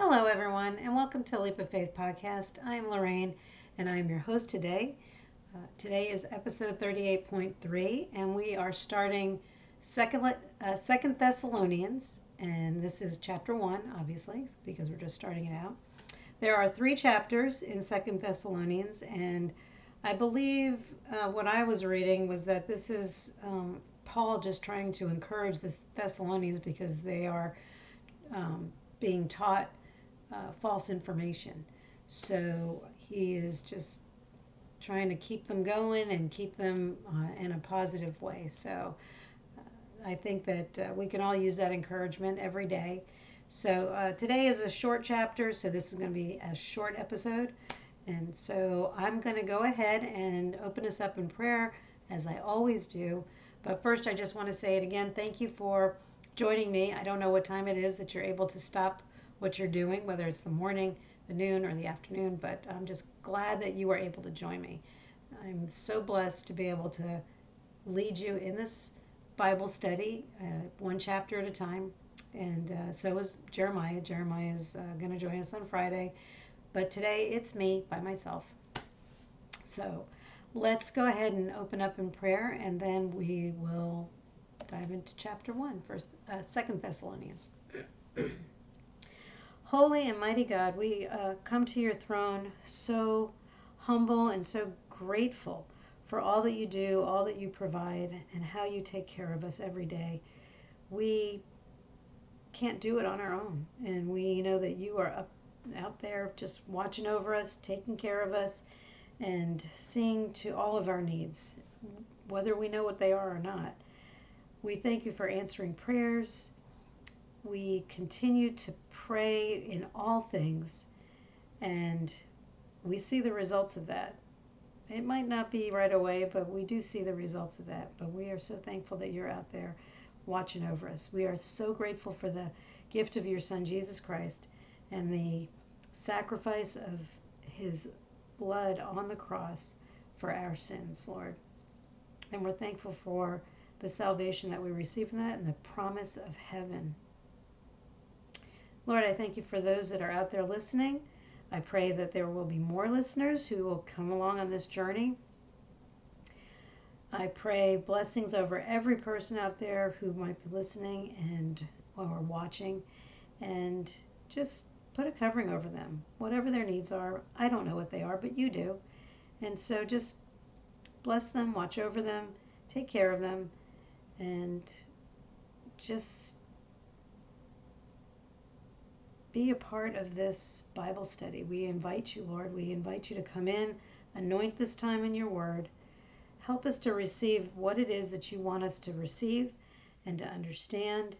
Hello, everyone, and welcome to Leap of Faith podcast. I'm Lorraine, and I'm your host today. Uh, today is episode 38.3, and we are starting Second, uh, Second Thessalonians, and this is chapter one, obviously, because we're just starting it out. There are three chapters in Second Thessalonians, and I believe uh, what I was reading was that this is um, Paul just trying to encourage the Thessalonians because they are um, being taught uh, false information. So he is just trying to keep them going and keep them uh, in a positive way. So uh, I think that uh, we can all use that encouragement every day. So uh, today is a short chapter, so this is going to be a short episode. And so I'm going to go ahead and open us up in prayer as I always do. But first, I just want to say it again. Thank you for joining me. I don't know what time it is that you're able to stop what you're doing, whether it's the morning, the noon, or the afternoon, but I'm just glad that you are able to join me. I'm so blessed to be able to lead you in this Bible study, uh, one chapter at a time. And uh, so is Jeremiah. Jeremiah is uh, going to join us on Friday. But today it's me by myself. So let's go ahead and open up in prayer, and then we will dive into chapter one, first, uh, Second Thessalonians. Holy and mighty God, we uh, come to your throne so humble and so grateful for all that you do, all that you provide, and how you take care of us every day. We can't do it on our own, and we know that you are up out there just watching over us, taking care of us, and seeing to all of our needs, whether we know what they are or not. We thank you for answering prayers. We continue to pray in all things, and we see the results of that. It might not be right away, but we do see the results of that. But we are so thankful that you're out there watching over us. We are so grateful for the gift of your Son, Jesus Christ, and the sacrifice of his blood on the cross for our sins, Lord. And we're thankful for the salvation that we receive from that and the promise of heaven Lord, I thank you for those that are out there listening. I pray that there will be more listeners who will come along on this journey. I pray blessings over every person out there who might be listening and or watching and just put a covering over them. Whatever their needs are, I don't know what they are, but you do. And so just bless them, watch over them, take care of them, and just be a part of this Bible study. We invite you, Lord, we invite you to come in, anoint this time in your word. Help us to receive what it is that you want us to receive and to understand.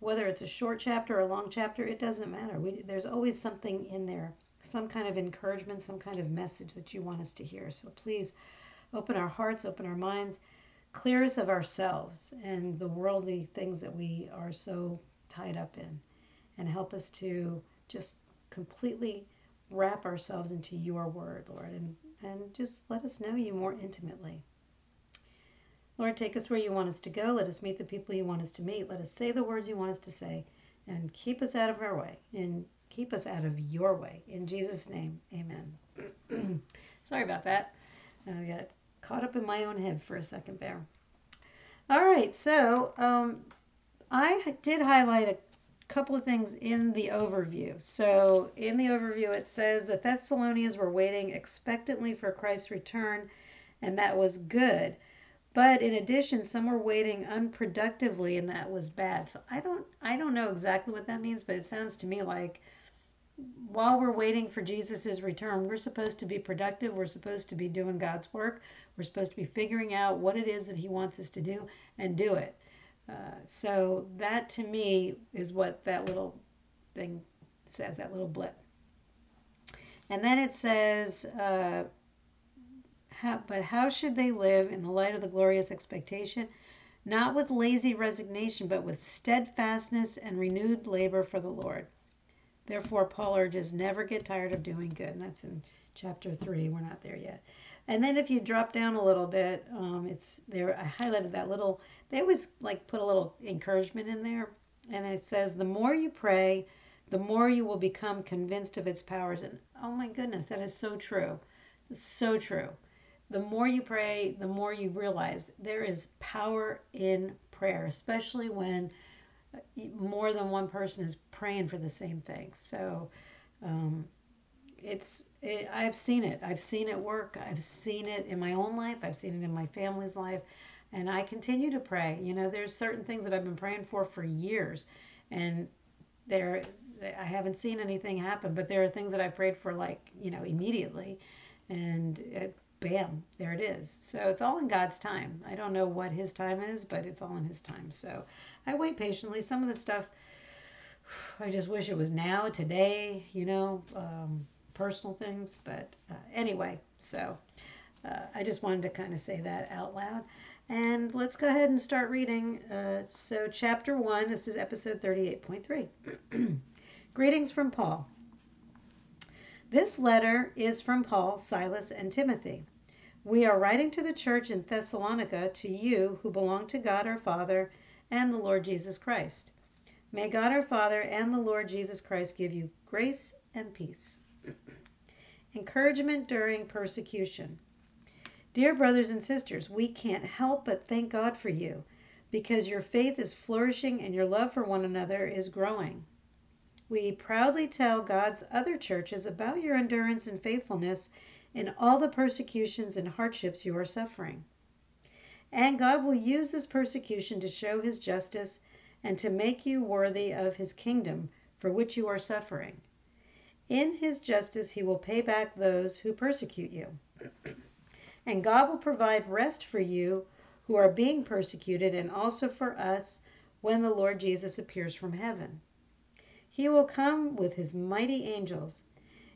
Whether it's a short chapter or a long chapter, it doesn't matter. We, there's always something in there, some kind of encouragement, some kind of message that you want us to hear. So please open our hearts, open our minds, clear us of ourselves and the worldly things that we are so tied up in and help us to just completely wrap ourselves into your word, Lord, and, and just let us know you more intimately. Lord, take us where you want us to go. Let us meet the people you want us to meet. Let us say the words you want us to say and keep us out of our way and keep us out of your way. In Jesus' name, amen. Sorry about that. I got caught up in my own head for a second there. All right, so um, I did highlight a couple of things in the overview. So, in the overview, it says the Thessalonians were waiting expectantly for Christ's return, and that was good. But in addition, some were waiting unproductively, and that was bad. So I don't, I don't know exactly what that means, but it sounds to me like while we're waiting for Jesus' return, we're supposed to be productive. We're supposed to be doing God's work. We're supposed to be figuring out what it is that He wants us to do and do it. Uh, so that to me is what that little thing says, that little blip. And then it says, uh, how, but how should they live in the light of the glorious expectation? Not with lazy resignation, but with steadfastness and renewed labor for the Lord. Therefore, Paul urges never get tired of doing good. And that's in chapter 3. We're not there yet. And then if you drop down a little bit, um, it's there. I highlighted that little. They always like put a little encouragement in there, and it says, "The more you pray, the more you will become convinced of its powers. And oh my goodness, that is so true. So true. The more you pray, the more you realize there is power in prayer, especially when uh, more than one person is praying for the same thing. So, um, it's it, I've seen it. I've seen it work. I've seen it in my own life. I've seen it in my family's life, and I continue to pray. You know, there's certain things that I've been praying for for years, and there I haven't seen anything happen. But there are things that I prayed for like you know immediately, and it, bam, there it is. So it's all in God's time. I don't know what His time is, but it's all in His time. So I wait patiently. Some of the stuff. I just wish it was now, today, you know. Um, personal things. But uh, anyway, so uh, I just wanted to kind of say that out loud. And let's go ahead and start reading. Uh, so, chapter 1, this is episode 38.3. Greetings from Paul. This letter is from Paul, Silas, and Timothy. We are writing to the church in Thessalonica to you who belong to God our Father and the Lord Jesus Christ. May God our Father and the Lord Jesus Christ give you grace and peace. Encouragement during persecution. Dear brothers and sisters, we can't help but thank God for you because your faith is flourishing and your love for one another is growing. We proudly tell God's other churches about your endurance and faithfulness in all the persecutions and hardships you are suffering. And God will use this persecution to show his justice and to make you worthy of his kingdom for which you are suffering. In his justice he will pay back those who persecute you. And God will provide rest for you who are being persecuted and also for us when the Lord Jesus appears from heaven. He will come with his mighty angels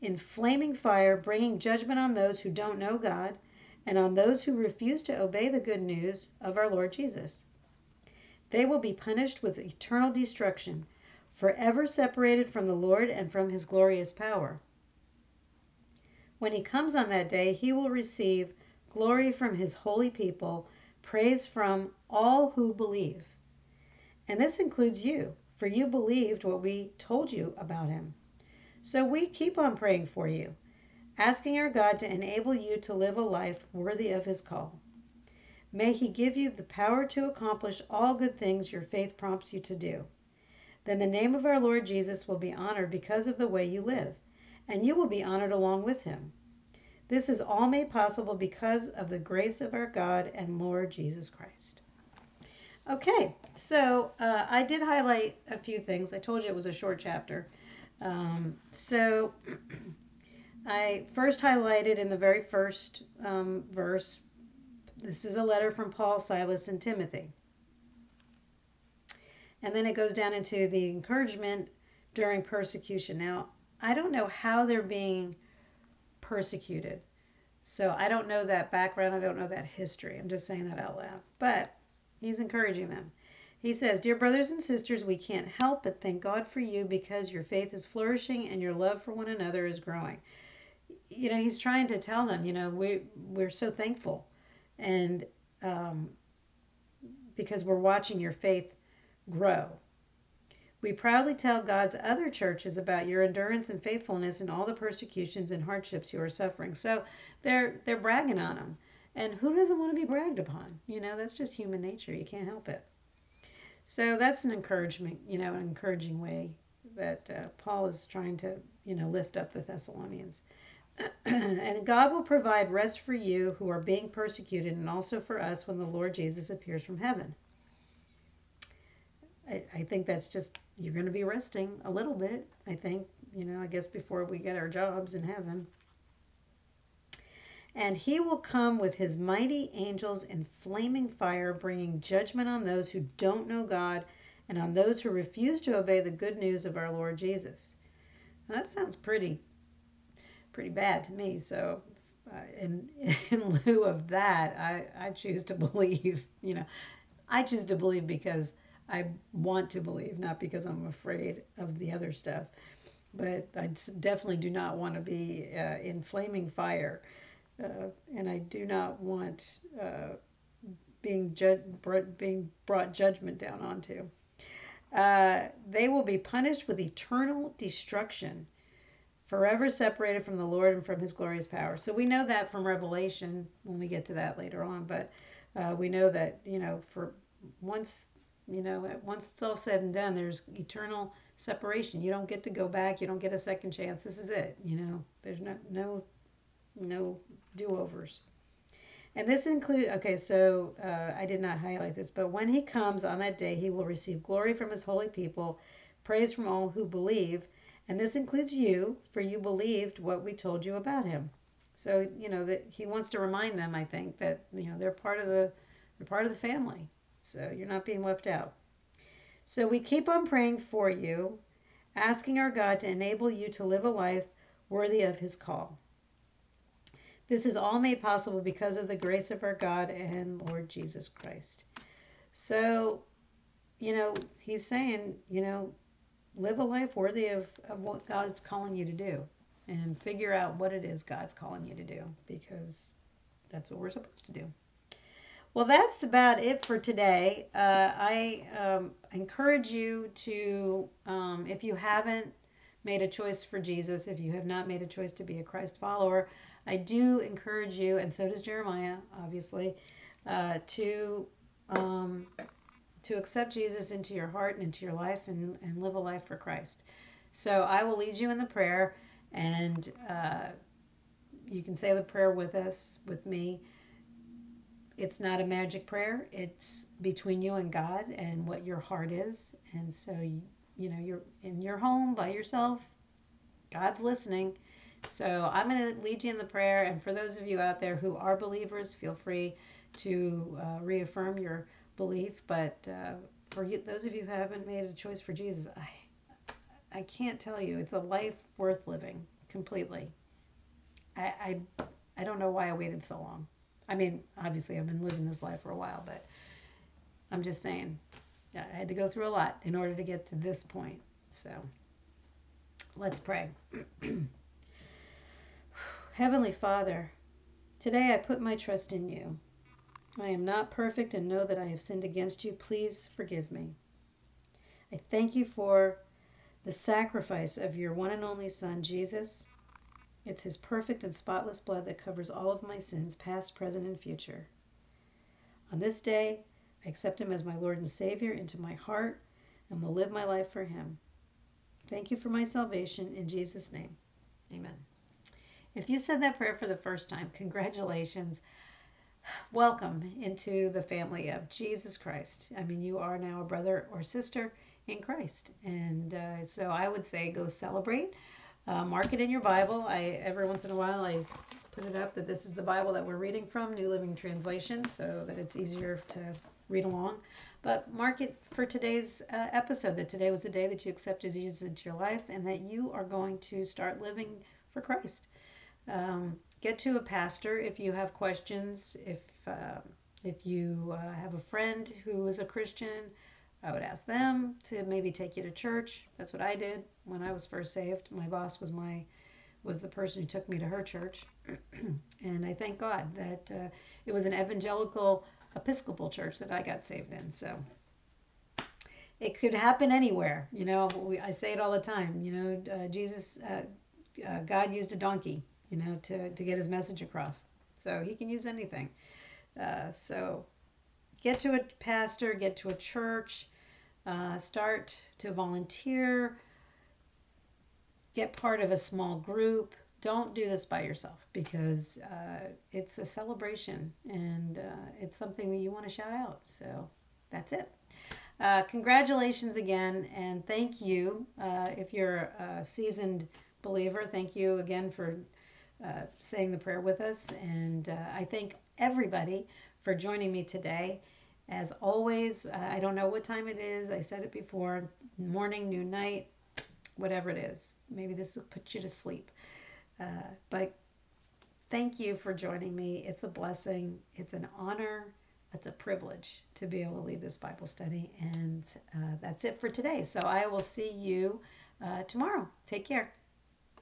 in flaming fire, bringing judgment on those who don't know God and on those who refuse to obey the good news of our Lord Jesus. They will be punished with eternal destruction forever separated from the Lord and from his glorious power. When he comes on that day, he will receive glory from his holy people, praise from all who believe. And this includes you, for you believed what we told you about him. So we keep on praying for you, asking our God to enable you to live a life worthy of his call. May he give you the power to accomplish all good things your faith prompts you to do. Then the name of our Lord Jesus will be honored because of the way you live, and you will be honored along with him. This is all made possible because of the grace of our God and Lord Jesus Christ. Okay, so uh, I did highlight a few things. I told you it was a short chapter. Um, so I first highlighted in the very first um, verse this is a letter from Paul, Silas, and Timothy. And then it goes down into the encouragement during persecution. Now, I don't know how they're being persecuted. So I don't know that background. I don't know that history. I'm just saying that out loud. But he's encouraging them. He says, Dear brothers and sisters, we can't help but thank God for you because your faith is flourishing and your love for one another is growing. You know, he's trying to tell them, you know, we, we're so thankful. And um, because we're watching your faith grow. We proudly tell God's other churches about your endurance and faithfulness in all the persecutions and hardships you are suffering. So they're they're bragging on them. And who doesn't want to be bragged upon? You know, that's just human nature. You can't help it. So that's an encouragement, you know, an encouraging way that uh, Paul is trying to, you know, lift up the Thessalonians. and God will provide rest for you who are being persecuted and also for us when the Lord Jesus appears from heaven. I, I think that's just you're going to be resting a little bit. I think you know. I guess before we get our jobs in heaven. And he will come with his mighty angels in flaming fire, bringing judgment on those who don't know God and on those who refuse to obey the good news of our Lord Jesus. Now, that sounds pretty, pretty bad to me. So, uh, in in lieu of that, I I choose to believe. You know, I choose to believe because I want to believe, not because I'm afraid of the other stuff. But I definitely do not want to be uh, in flaming fire. Uh, and I do not want uh, being, ju- being brought judgment down onto. uh, they will be punished with eternal destruction, forever separated from the Lord and from his glorious power. So we know that from Revelation when we get to that later on, but uh, we know that, you know, for once, you know, once it's all said and done, there's eternal separation. You don't get to go back. You don't get a second chance. This is it. You know, there's no no no do-overs. And this include okay, so uh, I did not highlight this, but when he comes on that day, he will receive glory from his holy people, praise from all who believe, and this includes you, for you believed what we told you about him. So you know that he wants to remind them, I think, that you know they're part of the they're part of the family, so you're not being left out. So we keep on praying for you, asking our God to enable you to live a life worthy of his call. This is all made possible because of the grace of our God and Lord Jesus Christ. So, you know, he's saying, you know, live a life worthy of, of what God's calling you to do and figure out what it is God's calling you to do because that's what we're supposed to do. Well, that's about it for today. Uh, I um, encourage you to, um, if you haven't made a choice for Jesus, if you have not made a choice to be a Christ follower, I do encourage you, and so does Jeremiah, obviously, uh, to um, to accept Jesus into your heart and into your life and, and live a life for Christ. So I will lead you in the prayer, and uh, you can say the prayer with us, with me. It's not a magic prayer. It's between you and God and what your heart is. And so, you, you know, you're in your home by yourself. God's listening so I'm going to lead you in the prayer. And for those of you out there who are believers, feel free to uh, reaffirm your belief. But uh, for you, those of you who haven't made a choice for Jesus, I, I can't tell you. It's a life worth living completely. I, I, I don't know why I waited so long. I mean, obviously, I've been living this life for a while, but I'm just saying, I had to go through a lot in order to get to this point. So let's pray. Heavenly Father, today I put my trust in you. I am not perfect and know that I have sinned against you. Please forgive me. I thank you for the sacrifice of your one and only Son, Jesus. It's his perfect and spotless blood that covers all of my sins, past, present, and future. On this day, I accept him as my Lord and Savior into my heart and will live my life for him. Thank you for my salvation. In Jesus' name, amen. If you said that prayer for the first time, congratulations. Welcome into the family of Jesus Christ. I mean, you are now a brother or sister in Christ. And uh, so I would say go celebrate. Uh, mark it in your Bible. I every once in a while I put it up that this is the Bible that we're reading from, New Living Translation, so that it's easier to read along. But mark it for today's uh, episode that today was the day that you accepted Jesus into your life and that you are going to start living for Christ. Um, get to a pastor if you have questions. If uh, if you uh, have a friend who is a Christian, I would ask them to maybe take you to church. That's what I did when I was first saved. My boss was my was the person who took me to her church, and I thank God that uh, it was an evangelical Episcopal church that I got saved in. So it could happen anywhere. You know, we, I say it all the time. You know, uh, Jesus, uh, uh, God used a donkey you know, to, to get his message across. So he can use anything. Uh, so get to a pastor, get to a church, uh, start to volunteer, get part of a small group. Don't do this by yourself because uh, it's a celebration and uh, it's something that you want to shout out. So that's it. Uh, congratulations again, and thank you. Uh, if you're a seasoned believer, thank you again for uh, saying the prayer with us. And I thank everybody for joining me today. As always, uh, I don't know what time it is. I said it before morning, noon, night, whatever it is. Maybe this will put you to sleep. Uh, but thank you for joining me. It's a blessing, it's an honor, it's a privilege to be able to lead this Bible study. And uh, that's it for today. So I will see you uh, tomorrow. Take care.